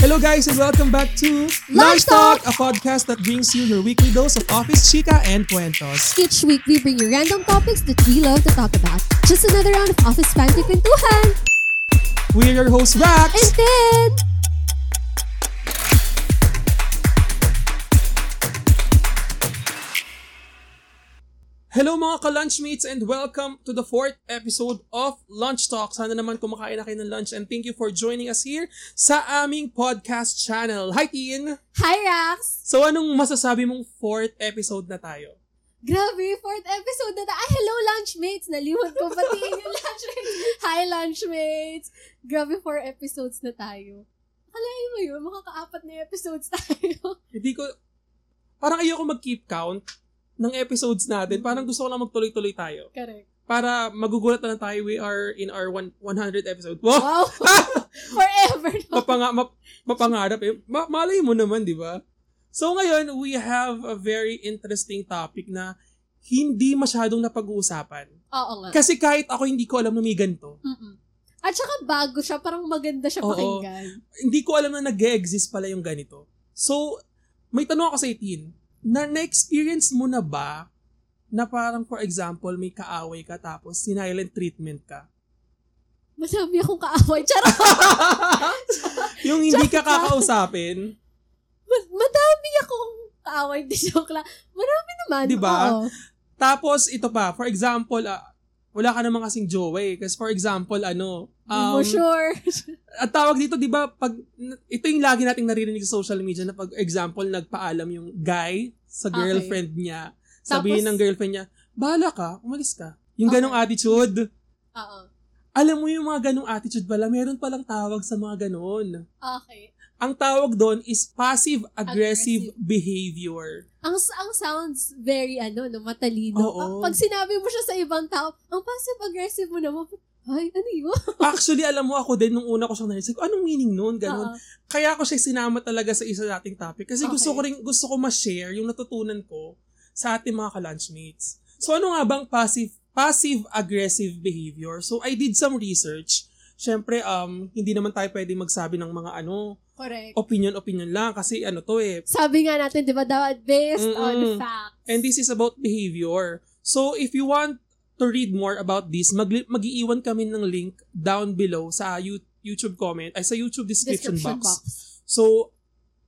Hello guys and welcome back to Lunch Talk! a podcast that brings you your weekly dose of office chica and cuentos. Each week, we bring you random topics that we love to talk about. Just another round of Office Panty Pintuhan! We're your hosts, Rax! And then, Hello mga ka-lunchmates and welcome to the fourth episode of Lunch Talk. Sana naman kumakain na kayo ng lunch and thank you for joining us here sa aming podcast channel. Hi, Tin! Hi, Rax! So anong masasabi mong fourth episode na tayo? Grabe, fourth episode na ta. Ay, hello, lunchmates! Nalimot ko pati yung lunchmates. Hi, lunchmates! Grabe, four episodes na tayo. Akalain mo yun, makaka-apat na episodes tayo. Hindi ko... Parang ayoko mag-keep count ng episodes natin. Parang gusto ko lang magtuloy-tuloy tayo. Correct. Para magugulat na tayo, we are in our one, 100 episode. Wow! Wow! Forever, no? Mapanga, map, mapangarap eh. Ma- malay mo naman, di ba? So ngayon, we have a very interesting topic na hindi masyadong napag-uusapan. Oo nga. Kasi kahit ako hindi ko alam na may ganito. Mm-mm. At saka bago siya, parang maganda siya Oo. pakinggan. Hindi ko alam na nag-exist pala yung ganito. So, may tanong ako sa itin, na na-experience mo na ba na parang for example, may kaaway ka tapos sinilent treatment ka? Madami akong kaaway. Charot! yung hindi ka kakausapin, Ma- madami akong kaaway. Di joke lang. Marami naman. Di ba? Tapos, ito pa, for example, ah, wala ka naman kasing jowa eh. Kasi for example, ano, Mo um, sure. at tawag dito, di ba, pag, ito yung lagi nating naririnig sa social media na pag example, nagpaalam yung guy sa Okay. girlfriend niya. Sabihin Tapos- ng girlfriend niya, bahala ka, umalis ka. Yung Okay. ganong attitude. Oo. Alam mo yung mga ganong attitude pala, meron palang tawag sa mga ganon. Okay. Ang tawag doon is passive-aggressive Aggressive. behavior. Ang, ang sounds very, ano, no, matalino. Oo. Pag, pag sinabi mo siya sa ibang tao, ang passive-aggressive mo naman, ay, ano yun? Actually, alam mo ako din, nung una ko siyang ko, anong meaning nun? Ganon. Oo. Kaya ako siya sinama talaga sa isa nating topic kasi gusto Okay. ko rin gusto ko ma-share yung natutunan ko sa ating mga ka-lunchmates. So ano nga bang passive passive aggressive behavior? So I did some research. Syempre um hindi naman tayo pwede magsabi ng mga ano Correct. opinion opinion lang kasi ano to eh. Sabi nga natin, di ba, dapat based Mm-mm. on facts. And this is about behavior. So if you want to read more about this, mag mag-iiwan kami ng link down below sa You- YouTube comment ay sa YouTube description, description box. box. So,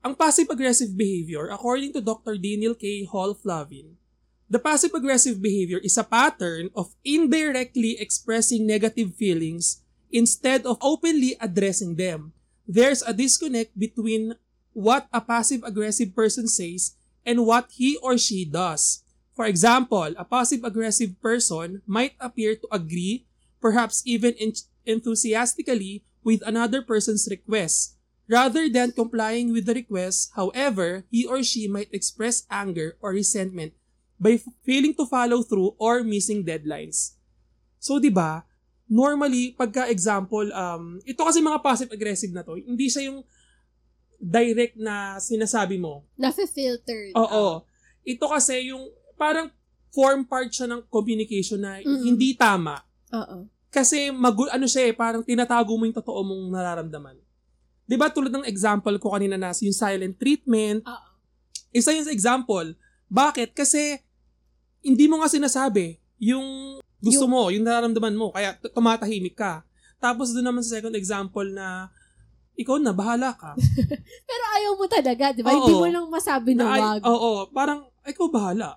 ang passive-aggressive behavior, according to Dr. Daniel K. Hall Flavin, the passive-aggressive behavior is a pattern of indirectly expressing negative feelings instead of openly addressing them. There's a disconnect between what a passive-aggressive person says and what he or she does. For example, a passive-aggressive person might appear to agree, perhaps even en- enthusiastically, with another person's request. Rather than complying with the request, however, he or she might express anger or resentment by f- failing to follow through or missing deadlines. So, di ba, normally, pagka example, um, ito kasi mga passive-aggressive na to, hindi siya yung direct na sinasabi mo. Nafe-filtered. Oo. Ito kasi yung parang form part siya ng communication na Mm. hindi tama. Oo. Kasi magul ano siya eh, parang tinatago mo yung totoo mong nararamdaman. 'Di ba tulad ng example ko kanina na yung silent treatment, Oo. isa yung example. Bakit? Kasi hindi mo nga sinasabi yung gusto Yung- mo, yung nararamdaman mo, kaya tumatahimik ka. Tapos doon naman sa second example na ikaw na, bahala ka. Pero ayaw mo talaga, di ba? Oo. Hindi mo lang masabi na Na wag. Oo, parang ikaw bahala.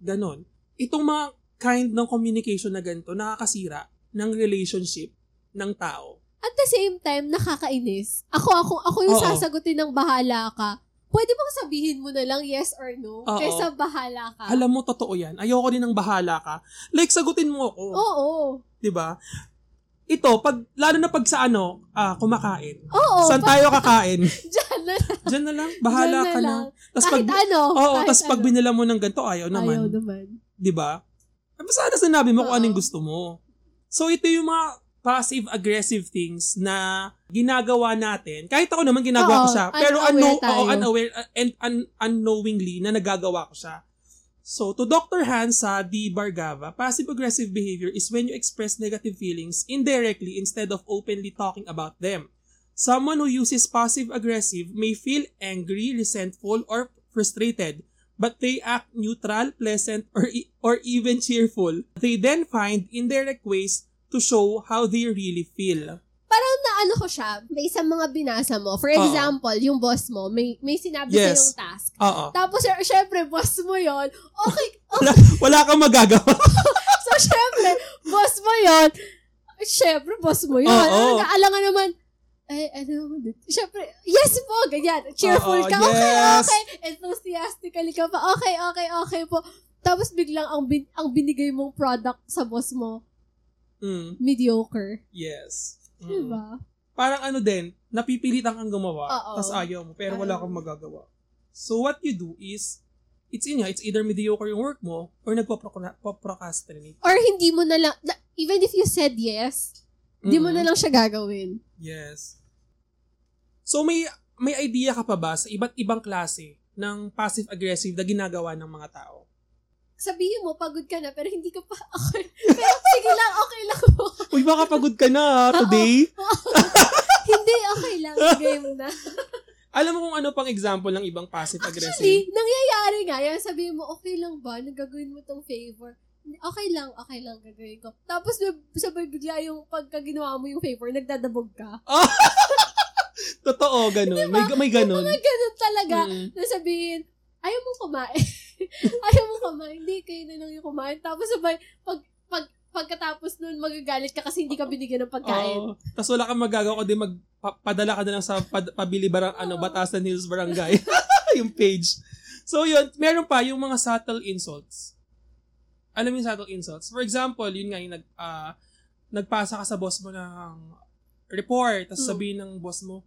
Ganon. Itong mga kind ng communication na ganito, nakakasira ng relationship ng tao. At the same time, nakakainis. Ako, ako, ako yung Oo. sasagutin ng bahala ka. Pwede bang sabihin mo na lang yes or no? Oo. Kaysa bahala ka. Alam mo, totoo yan. Ayoko din ng bahala ka. Like, sagutin mo ako. Oo. 'di ba? Ito, pag, lalo na pag sa ano, ah, kumakain. Oo. Saan pa- tayo kakain? Dyan na lang. Diyan na lang, bahala na ka na. lang. Tapos kahit pag, ano. oo, kahit tapos pag ano. binila mo ng ganito, ayaw naman. Ayaw naman. 'di ba? Tapos sana sinabi mo kung Oo. anong gusto mo. So ito yung mga passive-aggressive things na ginagawa natin. Kahit ako naman ginagawa ko Oo, siya. Pero unaware unno, tayo. oo, unaware uh, and un- unknowingly na nagagawa ko siya. So, to Dr. Hansa D. Bargava, passive-aggressive behavior is when you express negative feelings indirectly instead of openly talking about them. Someone who uses passive-aggressive may feel angry, resentful, or frustrated, but they act neutral, pleasant, or, e- or even cheerful. They then find indirect ways to show how they really feel. Naano ko siya, based sa mga binasa mo. For example, yung boss mo, may, may sinabi Yes. sa yung task. Oo. Tapos, sy- syempre, boss mo yon Okay, Wala, wala kang magagawa. so syempre, boss mo yon Syempre, boss mo yun. Ano, alangan naman, eh, ano, syempre, yes po, ganyan. Cheerful Oo, ka, okay, yes. okay. Enthusiastically ka pa, okay, okay, okay po. Tapos biglang ang, bin, ang binigay mong product sa boss mo, Mm, mediocre. yes. Mm. Diba? Parang ano din, napipilitan kang gumawa, Oo. tas ayaw mo, pero wala Ayaw. kang magagawa. So what you do is, it's in it's either mediocre yung work mo, or nagpo-procrastinate. Or hindi mo na lang, na- even if you said yes, hindi mo Mm. na lang siya gagawin. Yes. So may may idea ka pa ba sa iba't ibang klase ng passive-aggressive na ginagawa ng mga tao? Sabihin mo, pagod ka na, pero hindi ka pa, okay. Pero sige lang, okay lang po. Uy, baka pagod ka na ha, today. hindi, okay lang. Game na. Alam mo kung ano pang example ng ibang passive-aggressive? Actually, nangyayari nga yan. Sabihin mo, okay lang ba? Nagagawin mo tong favor. Okay lang, okay lang gagawin ko. Tapos sabay bigla yung pagka ginawa mo yung favor, nagdadabog ka. Totoo, ganun. May, may ganun. Mga ganun talaga. Mm. Na sabihin, ayaw mo kumain. ayaw mo kumain. Hindi, kayo na lang yung kumain. Tapos sabay, pag, pagkatapos nun, magagalit ka kasi hindi ka binigyan ng pagkain. Oo. Tapos wala kang magagawa kundi magpadala ka na lang sa pad, pabili barang, ano. Batasan Hills Barangay. yung page. So yun, meron pa yung mga subtle insults. Alam yung subtle insults? For example, yun nga yung nag, ah, nagpasa ka sa boss mo ng report, tapos Hmm. sabihin ng boss mo,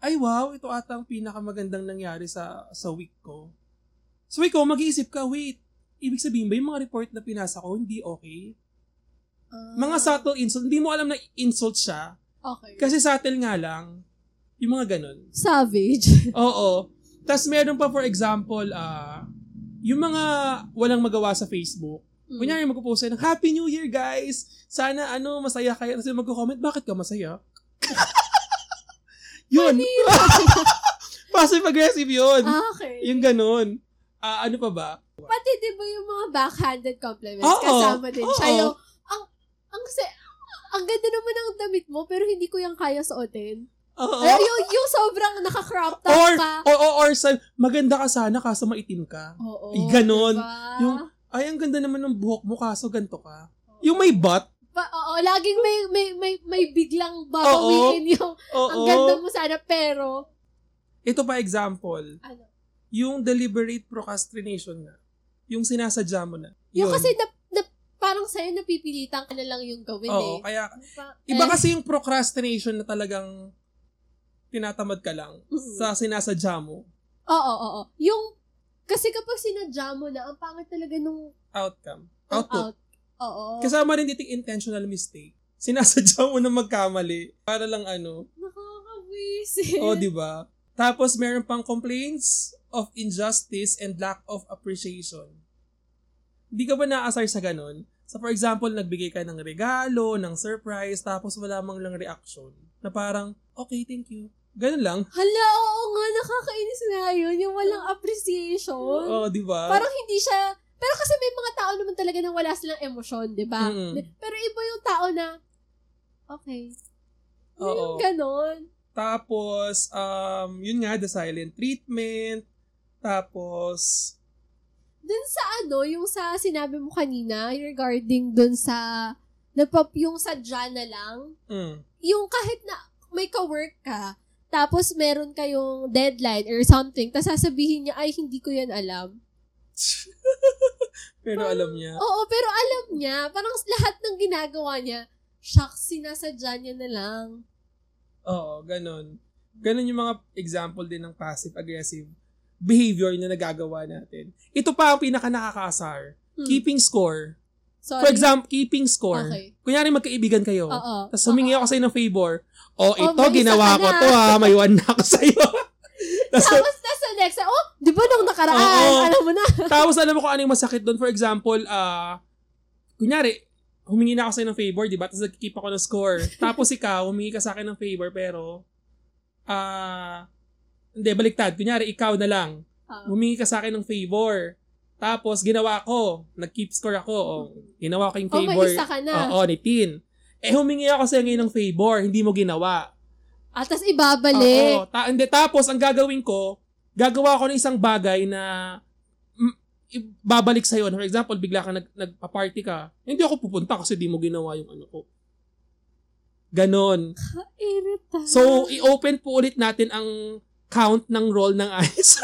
ay wow, ito ata ang pinakamagandang nangyari sa sa week ko. So ikaw, mag-iisip ka, wait, ibig sabihin ba yung mga report na pinasa ko hindi okay? Ah, Mga subtle insult, hindi mo alam na insult siya, Okay. kasi subtle nga lang, yung mga ganun. Savage. Oo. Tapos meron pa for example, ah yung mga walang magawa sa Facebook. Mm. Kunyari magpo-post ng Happy New Year guys! Sana ano, masaya kayo. Kasi magko-comment, bakit ka masaya? yun. Passive-aggressive yun. Ah, okay. Yung ganun. Ah, ano pa ba? Pati di ba yung mga backhanded compliments, Oo, kasama din siya. oo. Yung, ang, se- ang ganda naman ng damit mo, pero hindi ko yung kaya suotin. Oo. Ay, yung, yung sobrang naka-crop top or, ka. or, or, or, sa, maganda ka sana kaso maitim ka. Oo. Ay, ganon. diba? Yung, ay, ang ganda naman ng buhok mo kaso ganito ka. Yung may butt. Pa, oo, laging may, may, may, may biglang babawiin yung, Oo. ang ganda mo sana, pero, Ito pa example. ano, Yung deliberate procrastination na. Yung sinasadya mo na. yung Yun. kasi na, na, parang sa'yo napipilitan ka na lang yung gawin Oo, eh. kaya Pa- iba kasi yung procrastination na talagang tinatamad ka lang Mhm. sa sinasadya mo. Oo, oo, oo. Yung, kasi kapag sinadya mo na, ang pangit talaga nung Outcome. Output. out. Oo. Kasama rin dito yung intentional mistake. Sinasadya mo na magkamali para lang ano. Nakakawisit. O, di ba? Tapos meron pang complaints of injustice and lack of appreciation. Hindi ka ba naasar sa ganun? So for example, nagbigay ka ng regalo, ng surprise, tapos wala mang lang reaction. Na parang, okay, thank you. Ganun lang. Hala, oo nga, nakakainis nga yun. Yung walang appreciation. Oo, di ba? Parang hindi siya, pero kasi may mga tao naman talaga na wala silang emosyon, di ba? Mm. Pero iba yung tao na, okay. Oo. Yung ganon. Tapos, um, yun nga, the silent treatment. Tapos, Dun sa ano, yung sa sinabi mo kanina, regarding dun sa, nagpap yung sadya na lang, mm, yung kahit na may ka-work ka, tapos meron kayong deadline or something, tapos sasabihin niya, ay, hindi ko yan alam. pero alam niya. Oo, pero alam niya, parang lahat ng ginagawa niya, shucks, sinasadya niya na lang. Oo, ganun. Ganun yung mga example din ng passive-aggressive behavior na nagagawa natin. Ito pa ang pinaka nakakaasar. Hmm. Keeping score. Sorry. For example, keeping score. Okay. Kunyari magkaibigan kayo. Oo. Tapos humingi ako sa'yo ng favor. O, ito, may isa ginawa ko na." to ha. May one na ako sa'yo. Tapos, Tapos, tas sa next, oh, di ba nung nakaraan, Oo. alam mo na. tapos alam mo kung ano yung masakit doon. For example, ah, kunyari, humingi na ako sa'yo ng favor, di ba? Tapos nag-keep ako ng score. Tapos ikaw, humingi ka sa akin ng favor, pero ah, hindi, baliktad. Kunyari, ikaw na lang. Oo. Humingi ka sa akin ng favor. Tapos, ginawa ko. Nag-keep score ako. O, ginawa ko yung Oh, may favor. isa ka na. Oo, ni Tin. Eh, humingi ako sa ngayon ng favor. Hindi mo ginawa. At tas ibabalik. Oo. Ta- hindi, tapos, ang gagawin ko, gagawa ko ng isang bagay na mm, i- babalik sa'yo. For example, bigla ka nag, nagpa-party ka. Hindi ako pupunta kasi di mo ginawa yung ano ko. Ganon. Irita. So, i-open po ulit natin ang count ng roll ng ice.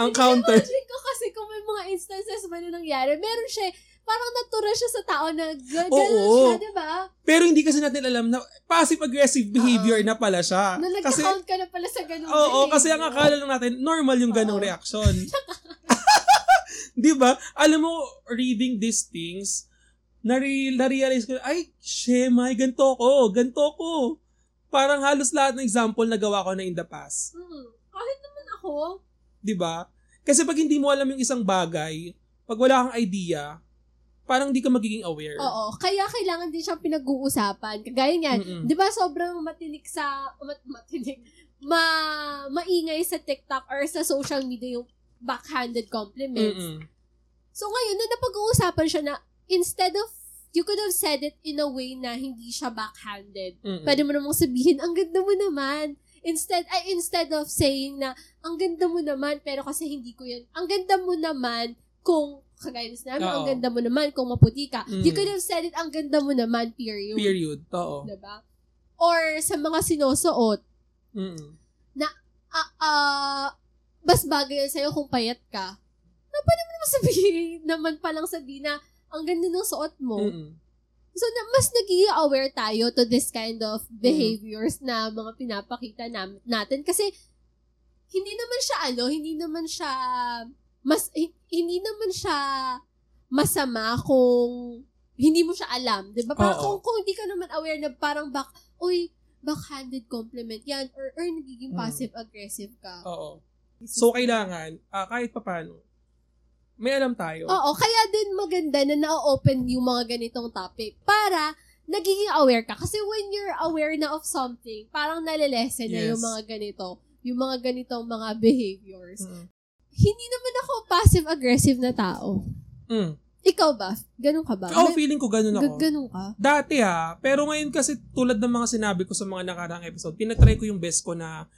ang counter. Imagine ko kasi kung may mga instances ba na nangyari, meron siya, parang natura siya sa tao na gano'n siya, di ba? Pero hindi kasi natin alam na passive-aggressive behavior na pala siya. Na Kasi, nag-count ka na pala sa ganun. oo, kasi ang akala lang natin, normal yung ganong reaction. Di ba? Alam mo, reading these things, nare- na-realize ko, ay, shemay, ganito ko, ganito ko. Parang halos lahat ng example na gawa ko na in the past. Hmm. Kahit naman ako, 'di ba? Kasi pag hindi mo alam yung isang bagay, pag wala kang idea, parang hindi ka magiging aware. oo, kaya kailangan din siyang pinag-uusapan. Kagaya niyan, Mm-mm. di ba sobrang matinik sa, mat, matinik, ma, maingay sa TikTok or sa social media yung backhanded compliments. Mm-mm. So ngayon, na napag-uusapan siya na instead of, you could have said it in a way na hindi siya backhanded. Mm-mm. Pwede mo namang sabihin, ang ganda mo naman. Instead, ay, instead of saying na, ang ganda mo naman, pero kasi hindi ko yun. Ang ganda mo naman kung, kagaya na sinabi, ang ganda mo naman kung maputi ka. Mm. You could have said it, ang ganda mo naman, period. Period. Oo. Diba? Or sa mga sinusuot, Mm-mm. ah, ah, mas bagay yan sa'yo kung payat ka. Na pwede mo naman sabihin, naman palang sabihin na, ang ganda ng suot mo. Mm-mm. So, na, mas nagiging aware tayo to this kind of behaviors na mga pinapakita nam- natin. Kasi, hindi naman siya, ano, hindi naman siya, mas, hi- hindi naman siya masama kung hindi mo siya alam. Di ba? Parang kung, kung hindi ka naman aware na parang back, uy, backhanded compliment yan or, or nagiging Mm. passive-aggressive ka. Oo. So, kailangan, ah, kahit papano, may alam tayo. Oo, kaya din maganda na na-open yung mga ganitong topic para nagiging aware ka. Kasi when you're aware na of something, parang nalilesen na Yes. yung mga ganito, yung mga ganitong mga behaviors. Mm. Hindi naman ako passive-aggressive na tao. Mm. Ikaw ba? Ganun ka ba? Oo, May- feeling ko ganun ako. Ga- ganun ka? Dati ha, pero ngayon kasi tulad ng mga sinabi ko sa mga nakaraang episode, tinatry ko yung best ko na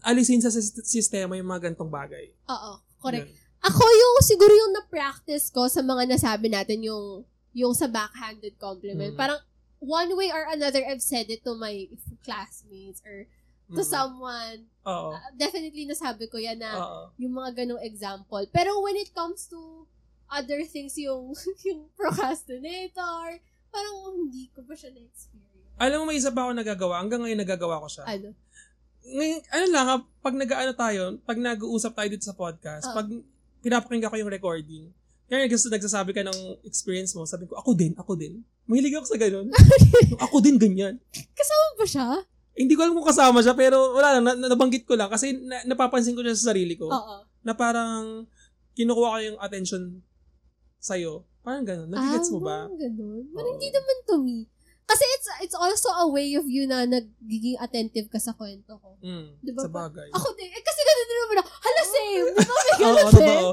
alisin sa sis- sistema yung mga gantong bagay. Oo, correct. Yun. Ako yung, siguro yung na-practice ko sa mga nasabi natin yung, yung sa backhanded compliment. Mm. Parang, one way or another, I've said it to my classmates or to Mm. someone. Uh, definitely nasabi ko yan na Oo. yung mga ganong example. Pero when it comes to other things, yung, yung procrastinator, parang hindi ko pa siya na-experience. Alam mo, may isa pa ako nagagawa. Hanggang ngayon nagagawa ko siya. Ano? Ngayon, ano lang ha, pag nag-ano tayo, pag nag-uusap tayo dito sa podcast, Ah. pag pinapakinggan ko yung recording, kaya gusto nagsasabi ka ng experience mo, sabi ko, ako din, ako din. Mahilig ako sa ganun. Ako din, ganyan. Kasama ba siya? Eh, hindi ko alam kung kasama siya, pero wala lang, na, na- nabanggit ko lang kasi na, napapansin ko siya sa sarili ko. Oo. Na parang kinukuha ko yung attention sa'yo. Parang ganun. Nagigets mo ba? Ah, ganun. Oo. hindi naman to me. Kasi it's it's also a way of you na nagiging attentive ka sa kwento ko. Mm, Diba sa bagay. Ako din. Eh, kasi ganun din naman ako. Same. Di ba may Oo, totoo.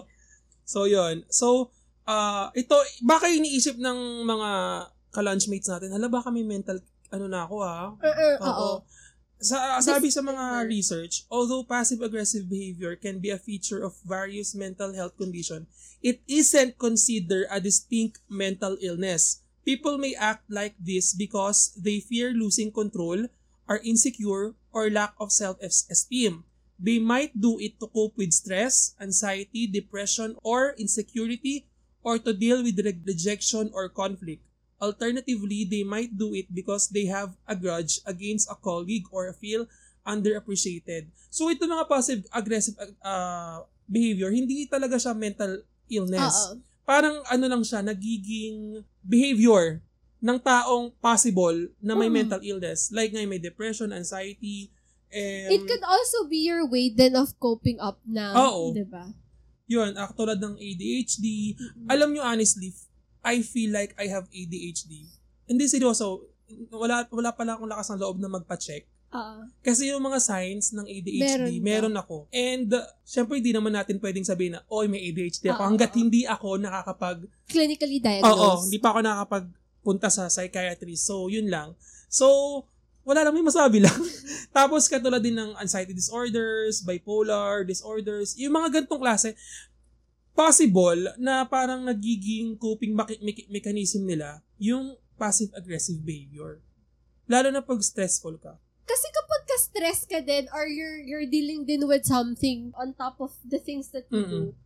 So, yun. So, ah ito, baka iniisip ng mga ka-lunchmates natin, hala, baka may mental, ano na ako ah. Uh, uh, Oo. Sa, sabi sa mga research, although passive-aggressive behavior can be a feature of various mental health condition, it isn't considered a distinct mental illness. People may act like this because they fear losing control, are insecure, or lack of self-esteem. They might do it to cope with stress, anxiety, depression, or insecurity, or to deal with re- rejection or conflict. Alternatively, they might do it because they have a grudge against a colleague or feel underappreciated. So ito mga passive aggressive uh, behavior, hindi talaga siya mental illness. Oo. Parang ano lang siya, nagiging behavior ng taong possible na may Mm. mental illness. Like ngayon may depression, anxiety, and It could also be your way then of coping up na. Oo. Di ba? yun, ah, tulad ng ADHD. Alam nyo honestly, I feel like I have ADHD. Hindi seryoso, wala, wala pala akong lakas ng loob na magpa-check. Ah, Kasi yung mga signs ng ADHD, Meron meron, ako. And, uh, syempre, hindi naman natin pwedeng sabihin na, oy, may ADHD ako. Oo, hanggat oo. hindi ako nakakapag, clinically oo, diagnosed. hindi pa ako nakakapagpunta sa psychiatrist. So, yun lang. So, wala lang, may masabi lang. Tapos, katulad din ng anxiety disorders, bipolar disorders, yung mga gantong klase, possible na parang nagiging coping mechanism nila yung passive-aggressive behavior. Lalo na pag stressful ka. Kasi kapag ka-stress ka din or you're, you're dealing din with something on top of the things that you do, Mm-mm.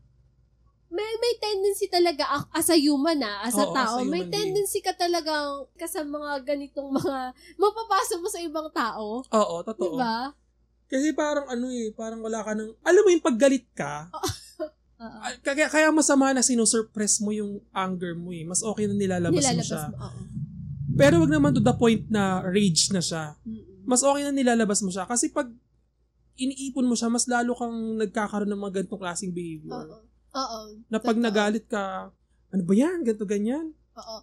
May may tendency talaga as a human ah, as a Oo, tao, as a may tendency ka talagang ka sa mga ganitong mga mapapasa mo sa ibang tao. Oo, totoo. ba? Kasi parang ano eh, parang wala ka ng, alam mo yung paggalit ka, ah, kaya, kaya masama na sinusurpress mo yung anger mo eh. Mas okay na nilalabas, mo Nilalabas siya. mo. Pero wag naman to the point na rage na siya. Mm-mm. Mas okay na nilalabas mo siya. Kasi pag iniipon mo siya, mas lalo kang nagkakaroon ng mga ganitong klaseng behavior. Oo. Oo. Na pag nagalit ka, ano ba yan? Ganto ganyan? Oo.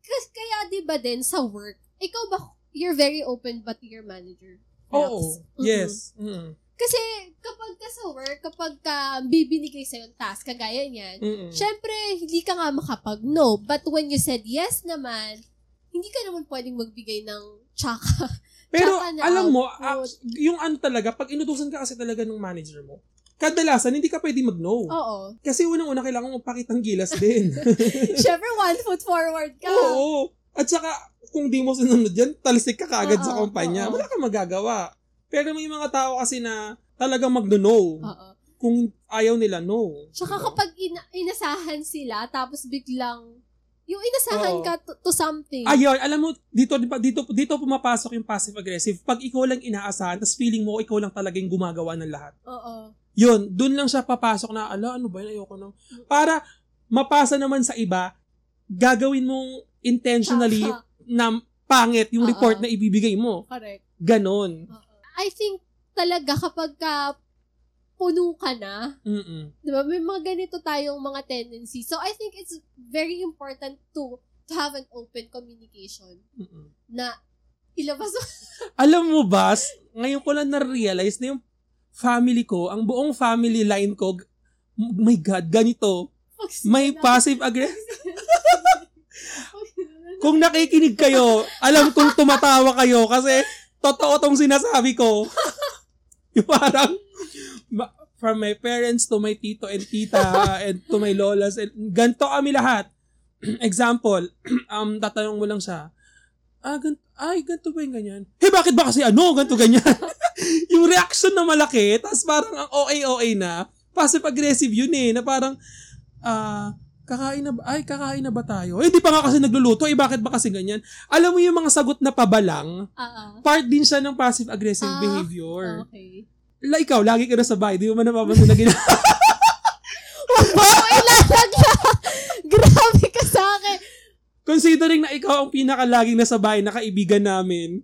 Kasi kaya 'di ba din sa work, ikaw ba you're very open ba to your manager? Oo. Rex? Mm-mm. Yes. Mm. Kasi kapag ka sa work, kapag ka bibinigay sa yung task, kagaya niyan, Mm-mm. syempre, hindi ka nga makapag-no. But when you said yes naman, hindi ka naman pwedeng magbigay ng tsaka. Pero Tsaka na alam mo, output. ah, yung ano talaga, pag inutusan ka kasi talaga ng manager mo, kadalasan hindi ka pwede mag-no. Oo. Kasi unang-una kailangan mo pakitang gilas din. syempre, one foot forward ka. Oo. At saka, kung di mo sunod dyan, talsik ka kaagad sa kumpanya. oo. Wala kang magagawa. Pero may mga tao kasi na talagang magno-no. Oo. Kung ayaw nila, no. Tsaka Diba? kapag ina- inasahan sila, tapos biglang, yung inasahan Oo. ka to, to something. Ayun, alam mo, dito, dito, dito pumapasok yung passive-aggressive. Pag ikaw lang inaasahan, tapos feeling mo, ikaw lang talaga yung gumagawa ng lahat. Oo. Yun, dun lang siya papasok na, ala, ano ba yun, ayoko nang. Para mapasa naman sa iba, gagawin mong intentionally na pangit yung Oo. report na ibibigay mo. correct. Ganon. I think talaga kapag ka puno ka na, Mm-mm. di ba, may mga ganito tayong mga tendency. So, I think it's very important to to have an open communication Mm-mm. na ilabas mo. Alam mo ba, s- ngayon ko lang na-realize na yung family ko, ang buong family line ko, my God, ganito. May sila- passive-aggressive. Kung nakikinig kayo, alam kong tumatawa kayo kasi totoo tong sinasabi ko. yung parang, from my parents to my tito and tita and to my lolas, and ganito kami lahat. Example, um, tatanong mo lang siya, ah, gan- ay, ganito ba yung ganyan? Hey, bakit ba kasi ano, ganito ganyan? yung reaction na malaki, tapos parang ang OA-OA na, passive-aggressive yun eh, na parang, ah, kakain na ba? Ay, kakain na ba tayo? Eh, di pa nga kasi nagluluto. Eh, bakit ba kasi ganyan? Alam mo yung mga sagot na pabalang, ah. part din siya ng passive-aggressive Ah, behavior. Okay. La, ikaw, lagi ka na sa bahay. Di mo man napapansin na gina- Oh, ilalagla! Grabe ka sa akin! Considering na ikaw ang pinakalaging nasa bahay na kaibigan namin,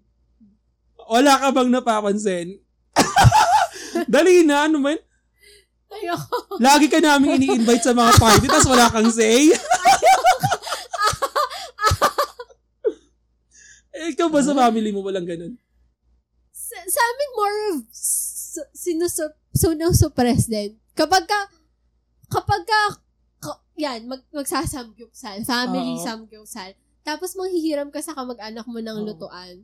wala ka bang napapansin? Dali na, ano man? Ayoko. Lagi ka namin ini-invite sa mga party, tapos wala kang say. eh, ikaw ba sa family mo walang ganun? Sa, sa amin more of s- sinusup, sinusupress din. Kapag ka, kapag ka, ka- yan, mag, magsasamgyupsal, family Oo. samgyupsal, tapos manghihiram ka sa kamag-anak mo ng Oo. lutuan.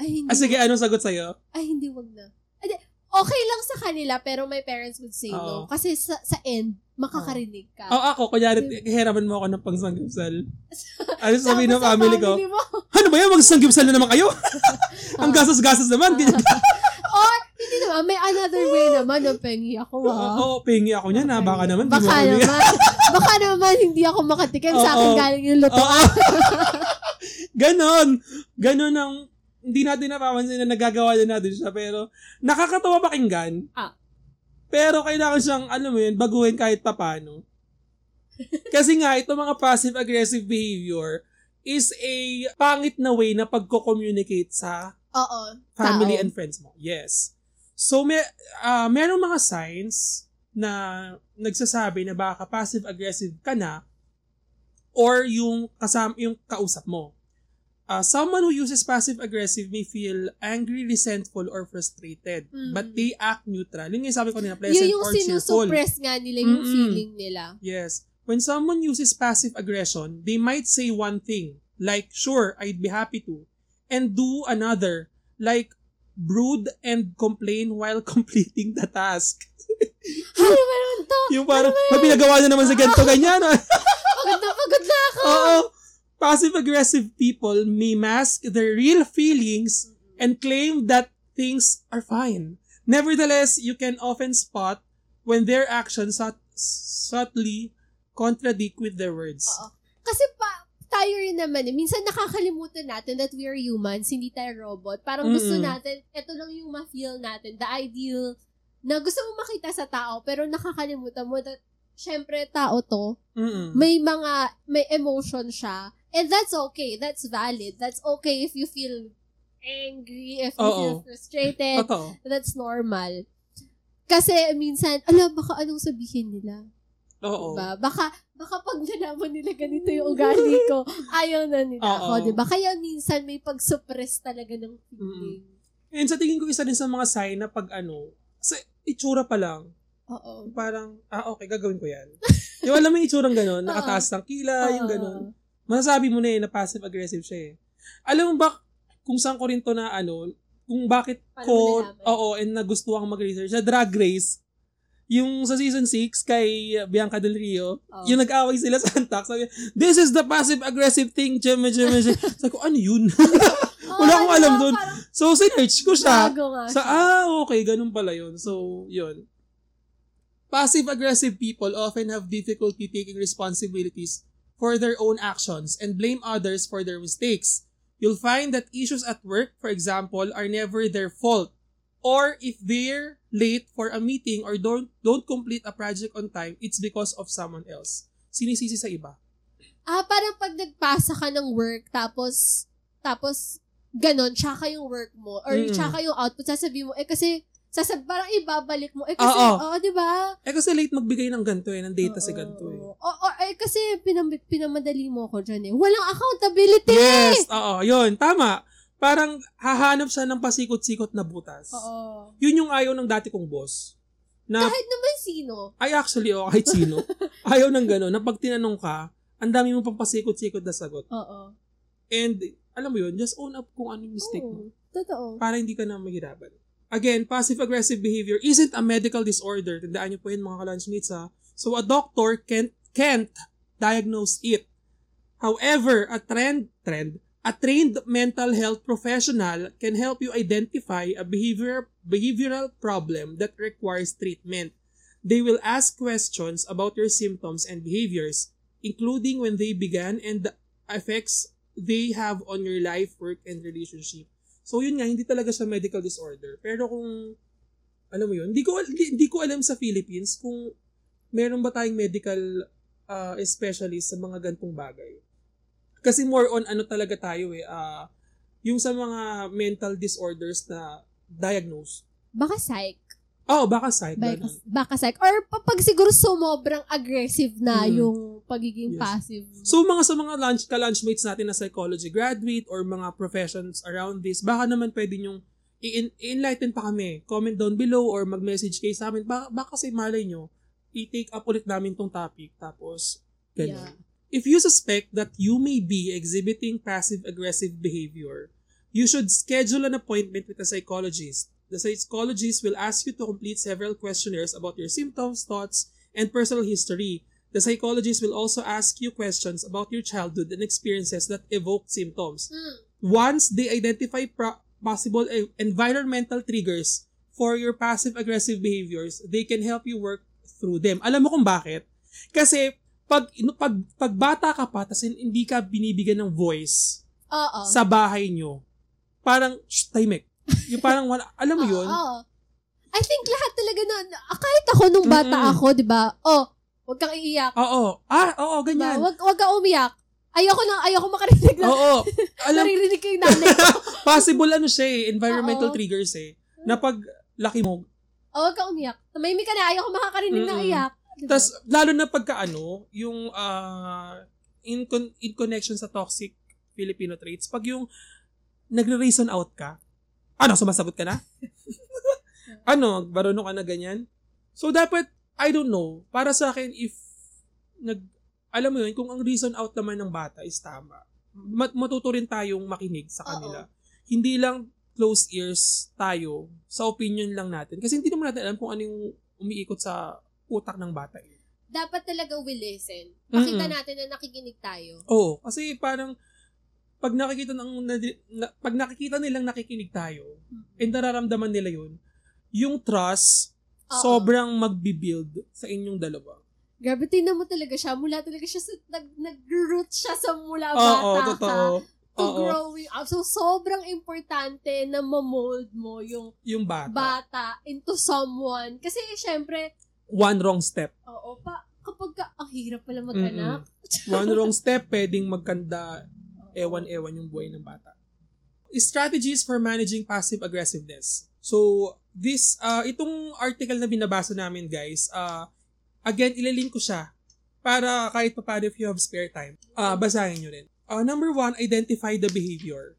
Ay, hindi. Ah, sige, anong sagot sa'yo? Ay, hindi, wag na. Ay, okay lang sa kanila, pero my parents would say no. Oo. Kasi sa, sa end, makakarinig ka. Oh, ako, kunyari, hiraman mo ako ng pangsanggipsal. Ano sabihin ng Tapos sa family ko? mo, Ano ba yan? Magsanggipsal na naman kayo? Ang gasas-gasas naman. Ganyan. or, hindi naman, may another way naman, no, pengi ako, Oo, ha? oh, pingi ako niyan ha. Baka naman. di mo Baka ako bigyan. naman, baka naman hindi ako makatikim sa akin Oo. galing yung lutuan. Oo. Ganon. Ganon ang hindi natin napapansin na nagagawa na natin siya pero nakakatawa pakinggan. Ah. Pero kailangan siyang, alam mo yun, baguhin kahit papano. Kasi nga, ito mga passive-aggressive behavior is a pangit na way na pagko-communicate sa Oo. family tao. and friends mo. Yes. So, may, ah merong mga signs na nagsasabi na baka passive-aggressive ka na or yung kasam yung kausap mo. Uh, someone who uses passive-aggressive may feel angry, resentful, or frustrated. Mm. But they act neutral. Yun yung sabi ko nila, pleasant Yun yung or cheerful. sinusuppress nga nila yung Mm-mm. feeling nila. Yes. When someone uses passive aggression, they might say one thing, like, sure, I'd be happy to, and do another, like, brood and complain while completing the task. Ano ba naman to? yung parang, may pinagawa na naman sa ganito, ganyan. ah." Pagod na pagod na ako. Oo. Passive-aggressive people may mask their real feelings and claim that things are fine. Nevertheless, you can often spot when their actions sut- subtly contradict with their words. Oo. Kasi pa, tayo rin naman eh. Minsan nakakalimutan natin that we are humans, hindi tayo robot. Parang gusto Mm-mm. natin, ito lang yung ma-feel natin, the ideal na gusto mo makita sa tao, pero nakakalimutan mo that, syempre, tao to, Mm-mm. may mga, may emotion siya. And that's okay. That's valid. That's okay if you feel angry, if you Oo. feel frustrated. Totoo. That's normal. Kasi minsan, ala, baka anong sabihin nila? Oo. Diba? Baka, baka pag nalaman nila ganito yung ugali ko, ayaw na nila Oo. ako, diba? Kaya minsan may pag-suppress talaga ng feeling. And sa tingin ko, isa din sa mga sign na pag ano, sa itsura pa lang, Oo. parang, ah, okay, gagawin ko yan. yung alam mo yung itsurang gano'n, nakataas ng kila, yung Oo. gano'n. Masasabi mo na eh, na passive-aggressive siya eh. Alam mo ba, kung saan ko rin to na ano, kung bakit Paano ko, oo, and nagustuhan mag-research, sa Drag Race, yung sa season 6 kay Bianca Del Rio, Oo. yung nag-away sila sa antak, sabi, this is the passive-aggressive thing, jeme, jeme, jeme. Sabi ko, ano yun? Oo, Wala akong ano, alam dun. parang so, sinerch ko siya. Nga Sa, siya. ah, okay, ganun pala yun. So, yun. Passive-aggressive people often have difficulty taking responsibilities for their own actions and blame others for their mistakes. You'll find that issues at work, for example, are never their fault. Or if they're late for a meeting or don't don't complete a project on time, it's because of someone else. Sinisisi sa iba. Ah, parang pag nagpasa ka ng work, tapos, tapos, ganon, tsaka yung work mo, or Mm. tsaka yung output, sasabihin mo, eh kasi, sasab parang ibabalik mo, eh kasi, Oo. oo, di ba? Eh kasi late magbigay ng ganito eh, ng data sa Oo. ganito eh. O, o, eh, kasi pinam, pinamadali mo ako dyan eh. Walang accountability! Yes, oo, yun, tama. Parang hahanap siya ng pasikot-sikot na butas. Oo. Yun yung ayaw ng dati kong boss. Na, Kahit naman sino. ay actually, oh, kahit sino, ayaw ng gano'n, na pag tinanong ka, ang dami mo pang pasikot-sikot na sagot. Oo. And, alam mo yun, just own up kung ano yung mistake Oo. mo. Totoo. Para hindi ka na mahirapan. Again, passive-aggressive behavior isn't a medical disorder. Tandaan niyo po yun mga ka-lunchmates ha. So, a doctor can't, can't diagnose it. However, a trend, trend, a trained mental health professional can help you identify a behavior, behavioral problem that requires treatment. They will ask questions about your symptoms and behaviors, including when they began and the effects they have on your life, work, and relationship. So yun nga, hindi talaga siya medical disorder. Pero kung, alam mo yun, hindi ko, hindi, hindi ko alam sa Philippines kung meron ba tayong medical uh, specialist sa mga gantong bagay. Kasi more on ano talaga tayo eh, ah, yung sa mga mental disorders na diagnose. Baka psych. Oh, baka psych. Baka, ganun. baka psych. Or pa- pag siguro sumobrang aggressive na Mm. yung pagiging Yes. passive. So mga sa mga lunch, ka-lunchmates natin na psychology graduate or mga professions around this, baka naman pwede nyong i- i-enlighten pa kami. Comment down below or mag-message kayo sa amin. Baka, baka kasi malay nyo, i-take up ulit namin tong topic. Tapos, ganun. Yeah. If you suspect that you may be exhibiting passive-aggressive behavior, you should schedule an appointment with a psychologist. The psychologist will ask you to complete several questionnaires about your symptoms, thoughts, and personal history. The psychologist will also ask you questions about your childhood and experiences that evoke symptoms. Mm. Once they identify pro- possible e- environmental triggers for your passive-aggressive behaviors, they can help you work through them. Alam mo kung bakit? Kasi pag pag pag bata ka pa tas hindi ka binibigyan ng voice Oo. sa bahay nyo, parang shh, tahimik. Yung parang wala, alam mo yun? Oo. I think lahat talaga na, ah, kahit ako nung bata Mm-mm. ako, di ba? Oh, wag kang iiyak. Oo. Ah, oo, Diba? ganyan. Wag, wag kang umiyak. Ayoko na, ayoko makarinig na. Oo. Alam, Naririnig ko yung nanay ko. possible ano siya eh, environmental Oo. triggers eh. Na pag laki mo, Oh, wag kang umiyak. Tumahimik ka na, ayoko makakarinig na Mm-mm. iyak. Diba? tas lalo na pagka ano, yung ah, in, con- in connection sa toxic Filipino traits. Pag yung nagre-reason out ka, ano, sumasagot ka na? ano, marunong ka na ganyan? So, dapat, I don't know, para sa akin, if, nag, alam mo yun, kung ang reason out naman ng bata is tama, mat- matuto rin tayong makinig sa kanila. Hindi lang close ears tayo sa opinion lang natin. Kasi hindi naman natin alam kung ano yung umiikot sa utak ng bata. eh. Dapat talaga we listen. Makita Mm-mm. natin na nakikinig tayo. Oo, kasi parang pag nakikita ng na, na- pag nakikita nilang nakikinig tayo and nararamdaman nila yun, yung trust Oo. sobrang magbi-build sa inyong dalawa. Grabe, tingnan mo talaga siya. Mula talaga siya sa, nag, nag-root siya sa mula Oo, bata totoo. ka to Oo, growing up. So, sobrang importante na ma-mold mo yung yung bata. bata into someone. Kasi, syempre, One wrong step. oo, pa, kapag ka, ang hirap pala mag-anak. One wrong step, pwedeng magkanda ewan-ewan yung buhay ng bata. Strategies for managing passive aggressiveness. So, this, uh, itong article na binabasa namin guys, uh, again, ilalink ko siya para kahit pa paano if you have spare time, uh, basahin nyo rin. Uh, number one, identify the behavior.